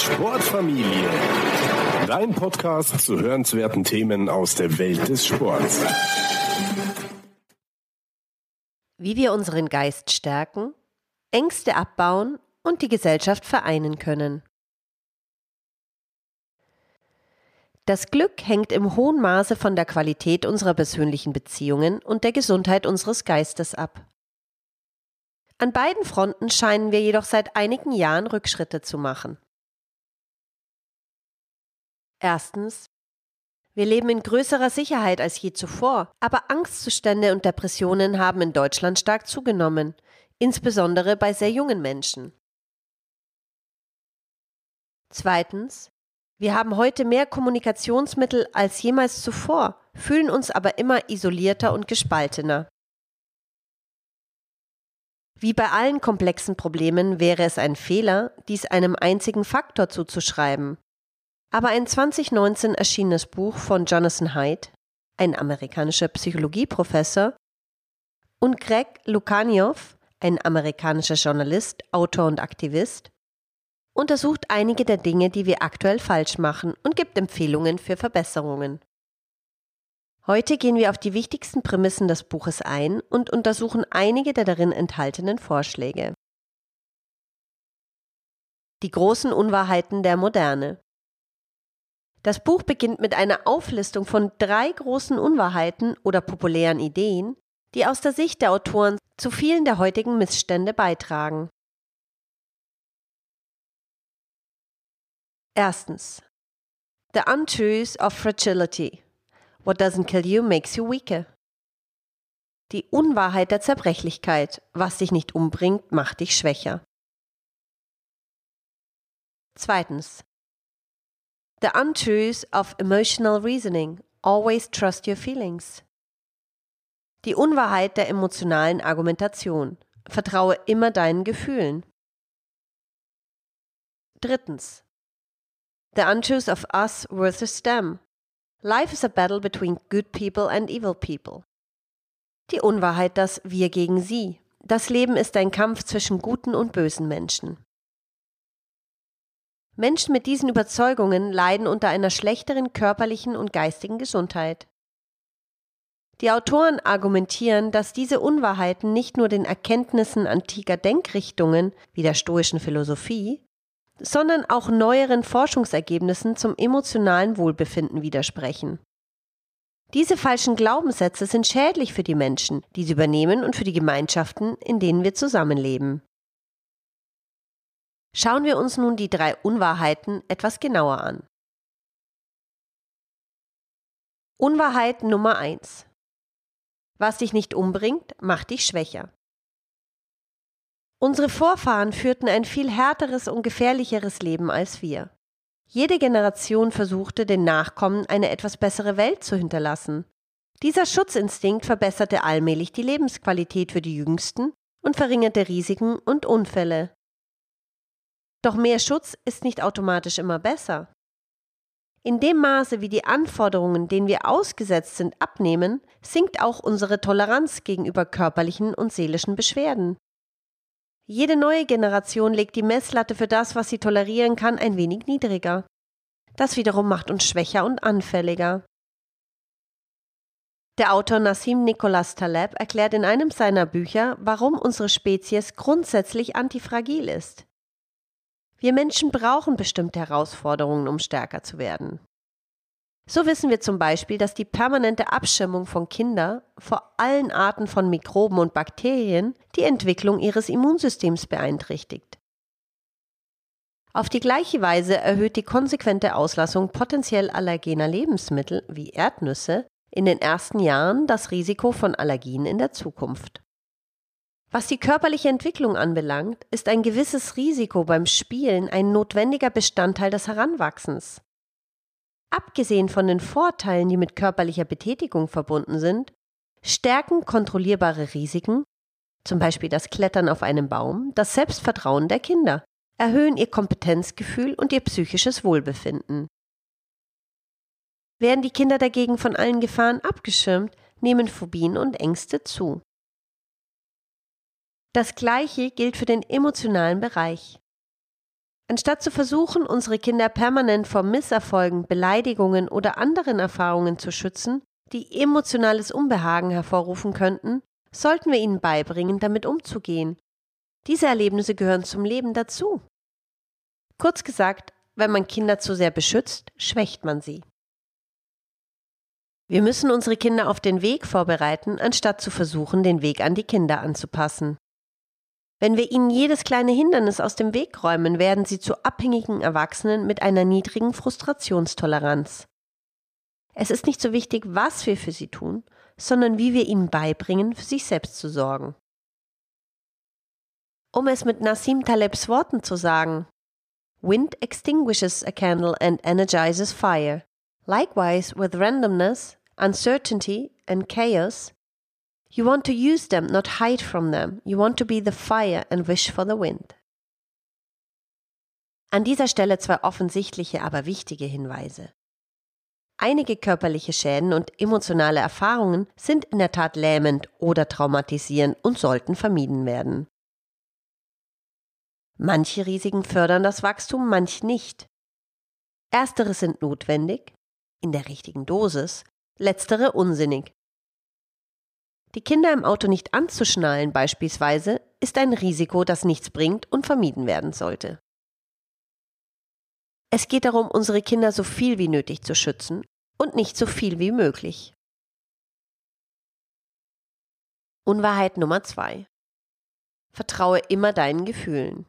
Sportfamilie. Dein Podcast zu hörenswerten Themen aus der Welt des Sports. Wie wir unseren Geist stärken, Ängste abbauen und die Gesellschaft vereinen können. Das Glück hängt im hohen Maße von der Qualität unserer persönlichen Beziehungen und der Gesundheit unseres Geistes ab. An beiden Fronten scheinen wir jedoch seit einigen Jahren Rückschritte zu machen. Erstens. Wir leben in größerer Sicherheit als je zuvor, aber Angstzustände und Depressionen haben in Deutschland stark zugenommen, insbesondere bei sehr jungen Menschen. Zweitens. Wir haben heute mehr Kommunikationsmittel als jemals zuvor, fühlen uns aber immer isolierter und gespaltener. Wie bei allen komplexen Problemen wäre es ein Fehler, dies einem einzigen Faktor zuzuschreiben. Aber ein 2019 erschienenes Buch von Jonathan Haidt, ein amerikanischer Psychologieprofessor, und Greg Lukaniow, ein amerikanischer Journalist, Autor und Aktivist, untersucht einige der Dinge, die wir aktuell falsch machen und gibt Empfehlungen für Verbesserungen. Heute gehen wir auf die wichtigsten Prämissen des Buches ein und untersuchen einige der darin enthaltenen Vorschläge. Die großen Unwahrheiten der Moderne. Das Buch beginnt mit einer Auflistung von drei großen Unwahrheiten oder populären Ideen, die aus der Sicht der Autoren zu vielen der heutigen Missstände beitragen. Erstens. The untruths of fragility. What doesn't kill you makes you weaker. Die Unwahrheit der Zerbrechlichkeit. Was dich nicht umbringt, macht dich schwächer. Zweitens. The untruths of emotional reasoning. Always trust your feelings. Die Unwahrheit der emotionalen Argumentation. Vertraue immer deinen Gefühlen. Drittens. The untruth of us versus them. Life is a battle between good people and evil people. Die Unwahrheit, dass wir gegen sie. Das Leben ist ein Kampf zwischen guten und bösen Menschen. Menschen mit diesen Überzeugungen leiden unter einer schlechteren körperlichen und geistigen Gesundheit. Die Autoren argumentieren, dass diese Unwahrheiten nicht nur den Erkenntnissen antiker Denkrichtungen wie der stoischen Philosophie, sondern auch neueren Forschungsergebnissen zum emotionalen Wohlbefinden widersprechen. Diese falschen Glaubenssätze sind schädlich für die Menschen, die sie übernehmen und für die Gemeinschaften, in denen wir zusammenleben. Schauen wir uns nun die drei Unwahrheiten etwas genauer an. Unwahrheit Nummer eins: Was dich nicht umbringt, macht dich schwächer. Unsere Vorfahren führten ein viel härteres und gefährlicheres Leben als wir. Jede Generation versuchte, den Nachkommen eine etwas bessere Welt zu hinterlassen. Dieser Schutzinstinkt verbesserte allmählich die Lebensqualität für die Jüngsten und verringerte Risiken und Unfälle. Doch mehr Schutz ist nicht automatisch immer besser. In dem Maße, wie die Anforderungen, denen wir ausgesetzt sind, abnehmen, sinkt auch unsere Toleranz gegenüber körperlichen und seelischen Beschwerden. Jede neue Generation legt die Messlatte für das, was sie tolerieren kann, ein wenig niedriger. Das wiederum macht uns schwächer und anfälliger. Der Autor Nassim Nicholas Taleb erklärt in einem seiner Bücher, warum unsere Spezies grundsätzlich antifragil ist. Wir Menschen brauchen bestimmte Herausforderungen, um stärker zu werden. So wissen wir zum Beispiel, dass die permanente Abschirmung von Kindern vor allen Arten von Mikroben und Bakterien die Entwicklung ihres Immunsystems beeinträchtigt. Auf die gleiche Weise erhöht die konsequente Auslassung potenziell allergener Lebensmittel wie Erdnüsse in den ersten Jahren das Risiko von Allergien in der Zukunft. Was die körperliche Entwicklung anbelangt, ist ein gewisses Risiko beim Spielen ein notwendiger Bestandteil des Heranwachsens. Abgesehen von den Vorteilen, die mit körperlicher Betätigung verbunden sind, stärken kontrollierbare Risiken, zum Beispiel das Klettern auf einem Baum, das Selbstvertrauen der Kinder, erhöhen ihr Kompetenzgefühl und ihr psychisches Wohlbefinden. Werden die Kinder dagegen von allen Gefahren abgeschirmt, nehmen Phobien und Ängste zu. Das Gleiche gilt für den emotionalen Bereich. Anstatt zu versuchen, unsere Kinder permanent vor Misserfolgen, Beleidigungen oder anderen Erfahrungen zu schützen, die emotionales Unbehagen hervorrufen könnten, sollten wir ihnen beibringen, damit umzugehen. Diese Erlebnisse gehören zum Leben dazu. Kurz gesagt, wenn man Kinder zu sehr beschützt, schwächt man sie. Wir müssen unsere Kinder auf den Weg vorbereiten, anstatt zu versuchen, den Weg an die Kinder anzupassen. Wenn wir ihnen jedes kleine Hindernis aus dem Weg räumen, werden sie zu abhängigen Erwachsenen mit einer niedrigen Frustrationstoleranz. Es ist nicht so wichtig, was wir für sie tun, sondern wie wir ihnen beibringen, für sich selbst zu sorgen. Um es mit Nassim Talebs Worten zu sagen, Wind extinguishes a candle and energizes fire. Likewise, with randomness, uncertainty, and chaos, You want to use them, not hide from them. You want to be the fire and wish for the wind. An dieser Stelle zwei offensichtliche, aber wichtige Hinweise. Einige körperliche Schäden und emotionale Erfahrungen sind in der Tat lähmend oder traumatisierend und sollten vermieden werden. Manche Risiken fördern das Wachstum, manche nicht. Erstere sind notwendig, in der richtigen Dosis, letztere unsinnig. Die Kinder im Auto nicht anzuschnallen beispielsweise ist ein Risiko, das nichts bringt und vermieden werden sollte. Es geht darum, unsere Kinder so viel wie nötig zu schützen und nicht so viel wie möglich. Unwahrheit Nummer zwei: Vertraue immer deinen Gefühlen.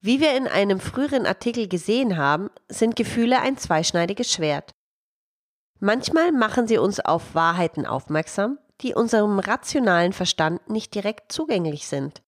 Wie wir in einem früheren Artikel gesehen haben, sind Gefühle ein zweischneidiges Schwert. Manchmal machen sie uns auf Wahrheiten aufmerksam, die unserem rationalen Verstand nicht direkt zugänglich sind.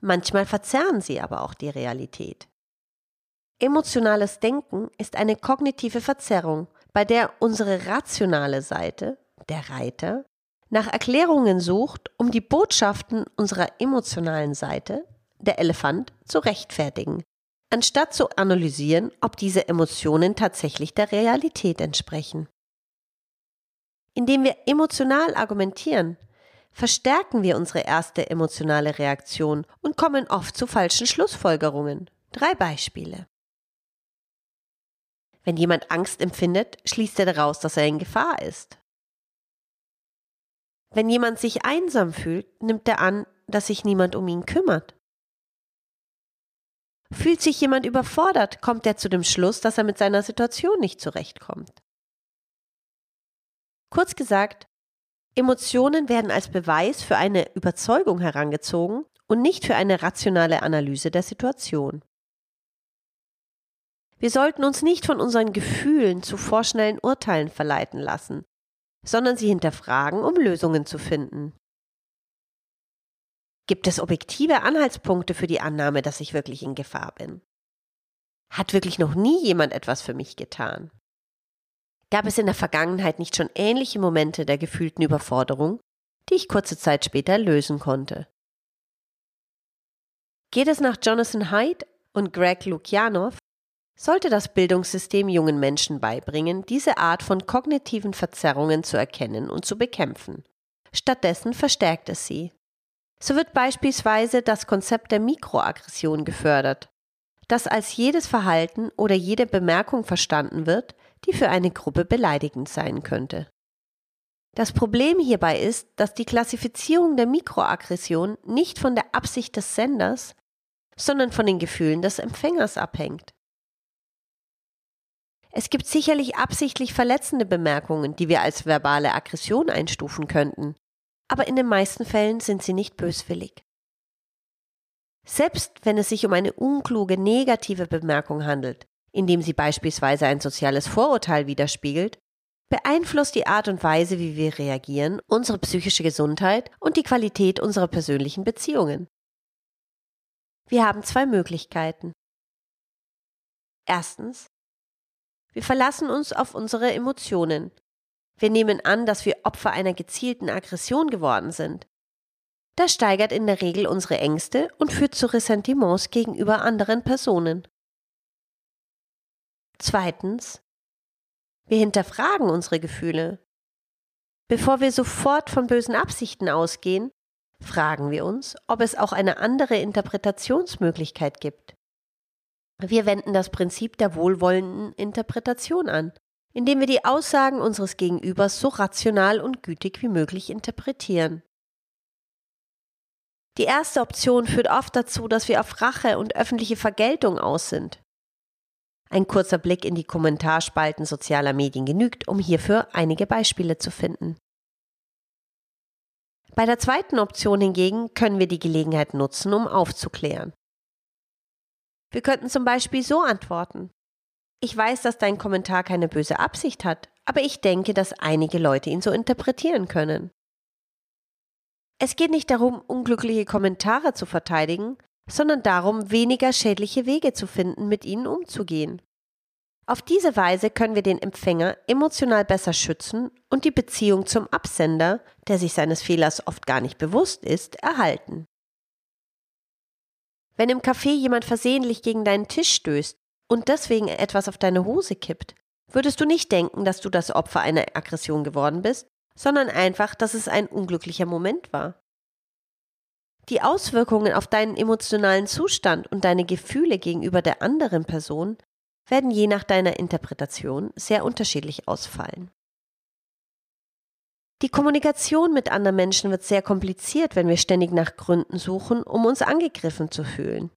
Manchmal verzerren sie aber auch die Realität. Emotionales Denken ist eine kognitive Verzerrung, bei der unsere rationale Seite, der Reiter, nach Erklärungen sucht, um die Botschaften unserer emotionalen Seite, der Elefant, zu rechtfertigen, anstatt zu analysieren, ob diese Emotionen tatsächlich der Realität entsprechen. Indem wir emotional argumentieren, verstärken wir unsere erste emotionale Reaktion und kommen oft zu falschen Schlussfolgerungen. Drei Beispiele. Wenn jemand Angst empfindet, schließt er daraus, dass er in Gefahr ist. Wenn jemand sich einsam fühlt, nimmt er an, dass sich niemand um ihn kümmert. Fühlt sich jemand überfordert, kommt er zu dem Schluss, dass er mit seiner Situation nicht zurechtkommt. Kurz gesagt, Emotionen werden als Beweis für eine Überzeugung herangezogen und nicht für eine rationale Analyse der Situation. Wir sollten uns nicht von unseren Gefühlen zu vorschnellen Urteilen verleiten lassen, sondern sie hinterfragen, um Lösungen zu finden. Gibt es objektive Anhaltspunkte für die Annahme, dass ich wirklich in Gefahr bin? Hat wirklich noch nie jemand etwas für mich getan? Gab es in der Vergangenheit nicht schon ähnliche Momente der gefühlten Überforderung, die ich kurze Zeit später lösen konnte? Geht es nach Jonathan Haidt und Greg Lukianow, sollte das Bildungssystem jungen Menschen beibringen, diese Art von kognitiven Verzerrungen zu erkennen und zu bekämpfen. Stattdessen verstärkt es sie. So wird beispielsweise das Konzept der Mikroaggression gefördert, das als jedes Verhalten oder jede Bemerkung verstanden wird, die für eine Gruppe beleidigend sein könnte. Das Problem hierbei ist, dass die Klassifizierung der Mikroaggression nicht von der Absicht des Senders, sondern von den Gefühlen des Empfängers abhängt. Es gibt sicherlich absichtlich verletzende Bemerkungen, die wir als verbale Aggression einstufen könnten, aber in den meisten Fällen sind sie nicht böswillig. Selbst wenn es sich um eine unkluge negative Bemerkung handelt, indem sie beispielsweise ein soziales Vorurteil widerspiegelt, beeinflusst die Art und Weise, wie wir reagieren, unsere psychische Gesundheit und die Qualität unserer persönlichen Beziehungen. Wir haben zwei Möglichkeiten. Erstens, wir verlassen uns auf unsere Emotionen. Wir nehmen an, dass wir Opfer einer gezielten Aggression geworden sind. Das steigert in der Regel unsere Ängste und führt zu Ressentiments gegenüber anderen Personen. Zweitens, wir hinterfragen unsere Gefühle. Bevor wir sofort von bösen Absichten ausgehen, fragen wir uns, ob es auch eine andere Interpretationsmöglichkeit gibt. Wir wenden das Prinzip der wohlwollenden Interpretation an, indem wir die Aussagen unseres Gegenübers so rational und gütig wie möglich interpretieren. Die erste Option führt oft dazu, dass wir auf Rache und öffentliche Vergeltung aus sind. Ein kurzer Blick in die Kommentarspalten sozialer Medien genügt, um hierfür einige Beispiele zu finden. Bei der zweiten Option hingegen können wir die Gelegenheit nutzen, um aufzuklären. Wir könnten zum Beispiel so antworten. Ich weiß, dass dein Kommentar keine böse Absicht hat, aber ich denke, dass einige Leute ihn so interpretieren können. Es geht nicht darum, unglückliche Kommentare zu verteidigen, sondern darum, weniger schädliche Wege zu finden, mit ihnen umzugehen. Auf diese Weise können wir den Empfänger emotional besser schützen und die Beziehung zum Absender, der sich seines Fehlers oft gar nicht bewusst ist, erhalten. Wenn im Café jemand versehentlich gegen deinen Tisch stößt und deswegen etwas auf deine Hose kippt, würdest du nicht denken, dass du das Opfer einer Aggression geworden bist, sondern einfach, dass es ein unglücklicher Moment war. Die Auswirkungen auf deinen emotionalen Zustand und deine Gefühle gegenüber der anderen Person werden je nach deiner Interpretation sehr unterschiedlich ausfallen. Die Kommunikation mit anderen Menschen wird sehr kompliziert, wenn wir ständig nach Gründen suchen, um uns angegriffen zu fühlen.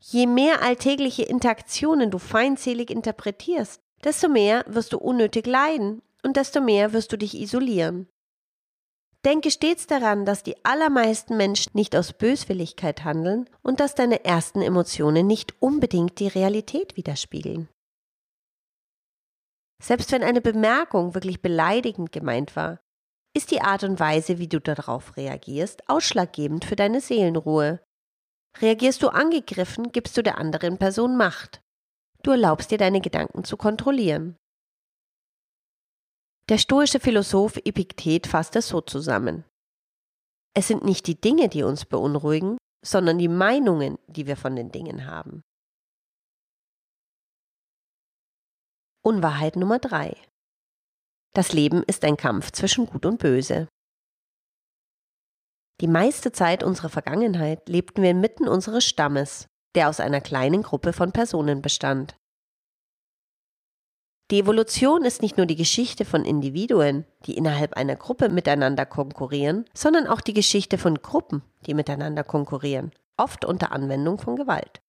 Je mehr alltägliche Interaktionen du feindselig interpretierst, desto mehr wirst du unnötig leiden und desto mehr wirst du dich isolieren. Denke stets daran, dass die allermeisten Menschen nicht aus Böswilligkeit handeln und dass deine ersten Emotionen nicht unbedingt die Realität widerspiegeln. Selbst wenn eine Bemerkung wirklich beleidigend gemeint war, ist die Art und Weise, wie du darauf reagierst, ausschlaggebend für deine Seelenruhe. Reagierst du angegriffen, gibst du der anderen Person Macht. Du erlaubst dir deine Gedanken zu kontrollieren. Der stoische Philosoph Epiktet fasst es so zusammen. Es sind nicht die Dinge, die uns beunruhigen, sondern die Meinungen, die wir von den Dingen haben. Unwahrheit Nummer drei: Das Leben ist ein Kampf zwischen Gut und Böse. Die meiste Zeit unserer Vergangenheit lebten wir inmitten unseres Stammes, der aus einer kleinen Gruppe von Personen bestand. Die Evolution ist nicht nur die Geschichte von Individuen, die innerhalb einer Gruppe miteinander konkurrieren, sondern auch die Geschichte von Gruppen, die miteinander konkurrieren, oft unter Anwendung von Gewalt.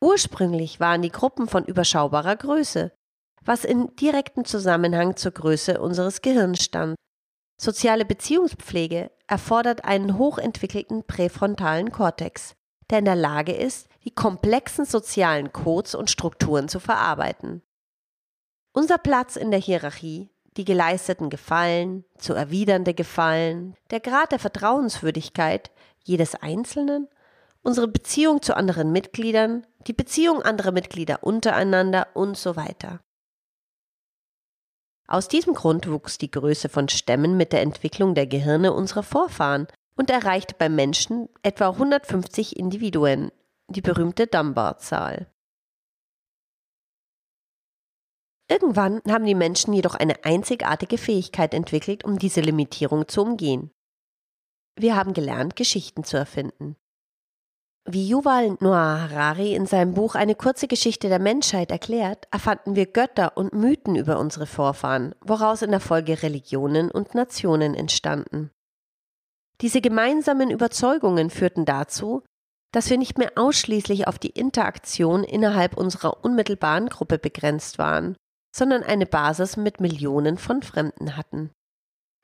Ursprünglich waren die Gruppen von überschaubarer Größe, was in direktem Zusammenhang zur Größe unseres Gehirns stand. Soziale Beziehungspflege erfordert einen hochentwickelten präfrontalen Kortex, der in der Lage ist, die komplexen sozialen Codes und Strukturen zu verarbeiten. Unser Platz in der Hierarchie, die geleisteten Gefallen, zu erwidernde Gefallen, der Grad der Vertrauenswürdigkeit jedes Einzelnen unsere Beziehung zu anderen Mitgliedern, die Beziehung anderer Mitglieder untereinander und so weiter. Aus diesem Grund wuchs die Größe von Stämmen mit der Entwicklung der Gehirne unserer Vorfahren und erreichte beim Menschen etwa 150 Individuen, die berühmte Dunbar-Zahl. Irgendwann haben die Menschen jedoch eine einzigartige Fähigkeit entwickelt, um diese Limitierung zu umgehen. Wir haben gelernt, Geschichten zu erfinden. Wie Yuval Noah Harari in seinem Buch Eine kurze Geschichte der Menschheit erklärt, erfanden wir Götter und Mythen über unsere Vorfahren, woraus in der Folge Religionen und Nationen entstanden. Diese gemeinsamen Überzeugungen führten dazu, dass wir nicht mehr ausschließlich auf die Interaktion innerhalb unserer unmittelbaren Gruppe begrenzt waren, sondern eine Basis mit Millionen von Fremden hatten.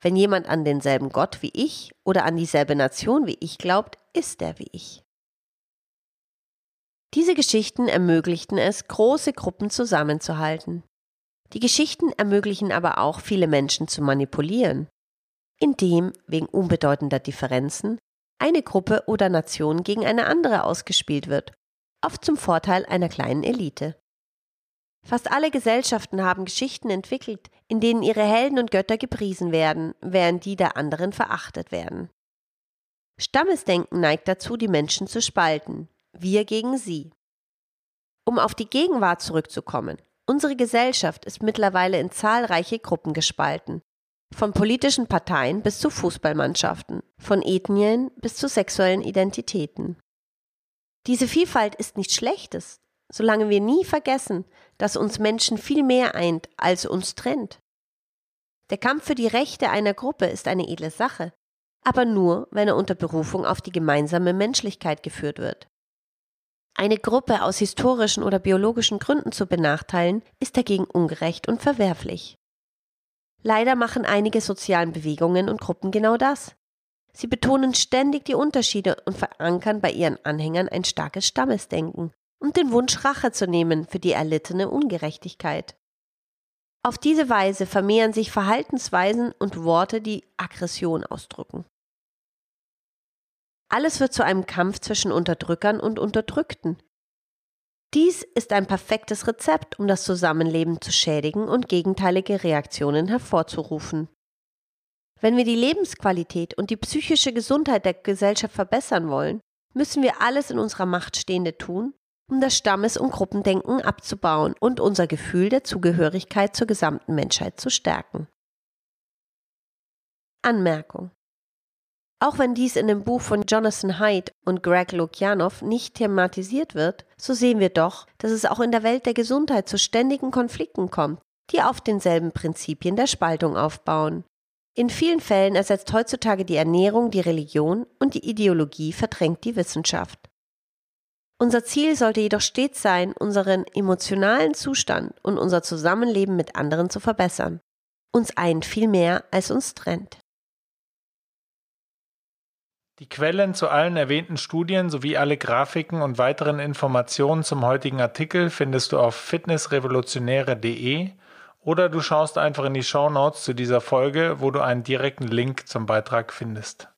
Wenn jemand an denselben Gott wie ich oder an dieselbe Nation wie ich glaubt, ist er wie ich. Diese Geschichten ermöglichten es, große Gruppen zusammenzuhalten. Die Geschichten ermöglichen aber auch, viele Menschen zu manipulieren, indem wegen unbedeutender Differenzen eine Gruppe oder Nation gegen eine andere ausgespielt wird, oft zum Vorteil einer kleinen Elite. Fast alle Gesellschaften haben Geschichten entwickelt, in denen ihre Helden und Götter gepriesen werden, während die der anderen verachtet werden. Stammesdenken neigt dazu, die Menschen zu spalten, wir gegen sie. Um auf die Gegenwart zurückzukommen, unsere Gesellschaft ist mittlerweile in zahlreiche Gruppen gespalten. Von politischen Parteien bis zu Fußballmannschaften, von Ethnien bis zu sexuellen Identitäten. Diese Vielfalt ist nichts Schlechtes, solange wir nie vergessen, dass uns Menschen viel mehr eint, als uns trennt. Der Kampf für die Rechte einer Gruppe ist eine edle Sache, aber nur, wenn er unter Berufung auf die gemeinsame Menschlichkeit geführt wird. Eine Gruppe aus historischen oder biologischen Gründen zu benachteilen, ist dagegen ungerecht und verwerflich. Leider machen einige sozialen Bewegungen und Gruppen genau das. Sie betonen ständig die Unterschiede und verankern bei ihren Anhängern ein starkes Stammesdenken und den Wunsch, Rache zu nehmen für die erlittene Ungerechtigkeit. Auf diese Weise vermehren sich Verhaltensweisen und Worte, die Aggression ausdrücken. Alles wird zu einem Kampf zwischen Unterdrückern und Unterdrückten. Dies ist ein perfektes Rezept, um das Zusammenleben zu schädigen und gegenteilige Reaktionen hervorzurufen. Wenn wir die Lebensqualität und die psychische Gesundheit der Gesellschaft verbessern wollen, müssen wir alles in unserer Macht Stehende tun, um das Stammes- und Gruppendenken abzubauen und unser Gefühl der Zugehörigkeit zur gesamten Menschheit zu stärken. Anmerkung. Auch wenn dies in dem Buch von Jonathan Haidt und Greg Lukianow nicht thematisiert wird, so sehen wir doch, dass es auch in der Welt der Gesundheit zu ständigen Konflikten kommt, die auf denselben Prinzipien der Spaltung aufbauen. In vielen Fällen ersetzt heutzutage die Ernährung die Religion und die Ideologie verdrängt die Wissenschaft. Unser Ziel sollte jedoch stets sein, unseren emotionalen Zustand und unser Zusammenleben mit anderen zu verbessern. Uns eint viel mehr, als uns trennt. Die Quellen zu allen erwähnten Studien sowie alle Grafiken und weiteren Informationen zum heutigen Artikel findest du auf fitnessrevolutionäre.de oder du schaust einfach in die Show Notes zu dieser Folge, wo du einen direkten Link zum Beitrag findest.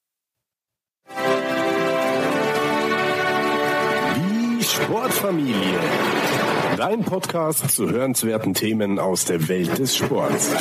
Die Sportfamilie. Dein Podcast zu hörenswerten Themen aus der Welt des Sports.